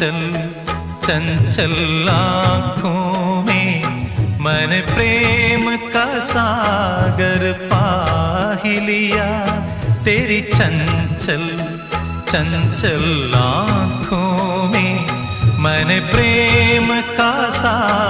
चंचल चंचल आंखों में मन प्रेम का सागर पा ही लिया तेरी चंचल चंचल आंखों में मन प्रेम का सागर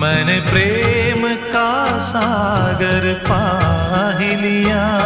मैंने प्रेम का सागर पा लिया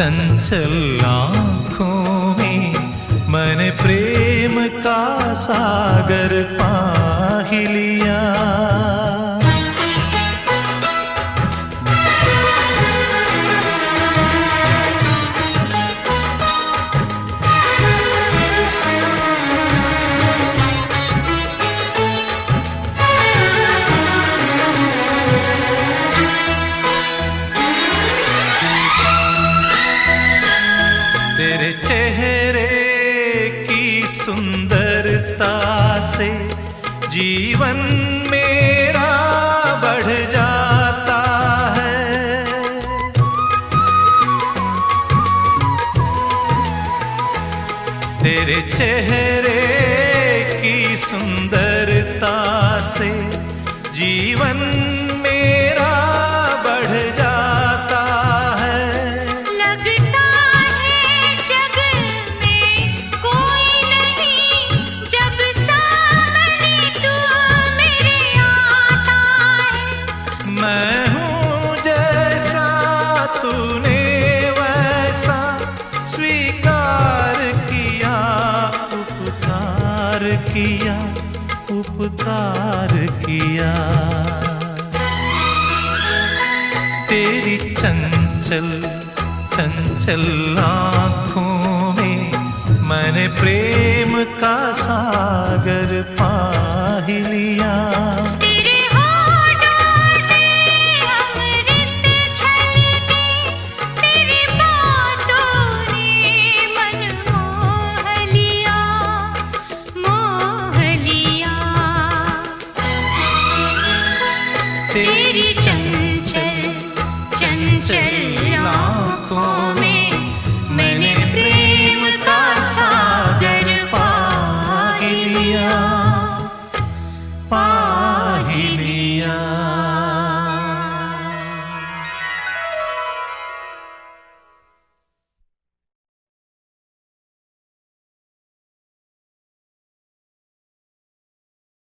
चंचल आंखों में मैंने प्रेम का सागर पाहिली चेहरे की सुंदरता से जीवन मेरा बढ़ जाता है तेरे चेहरे पार किया तेरी चंचल चंचल आंखों में मैंने प्रेम का सागर पाही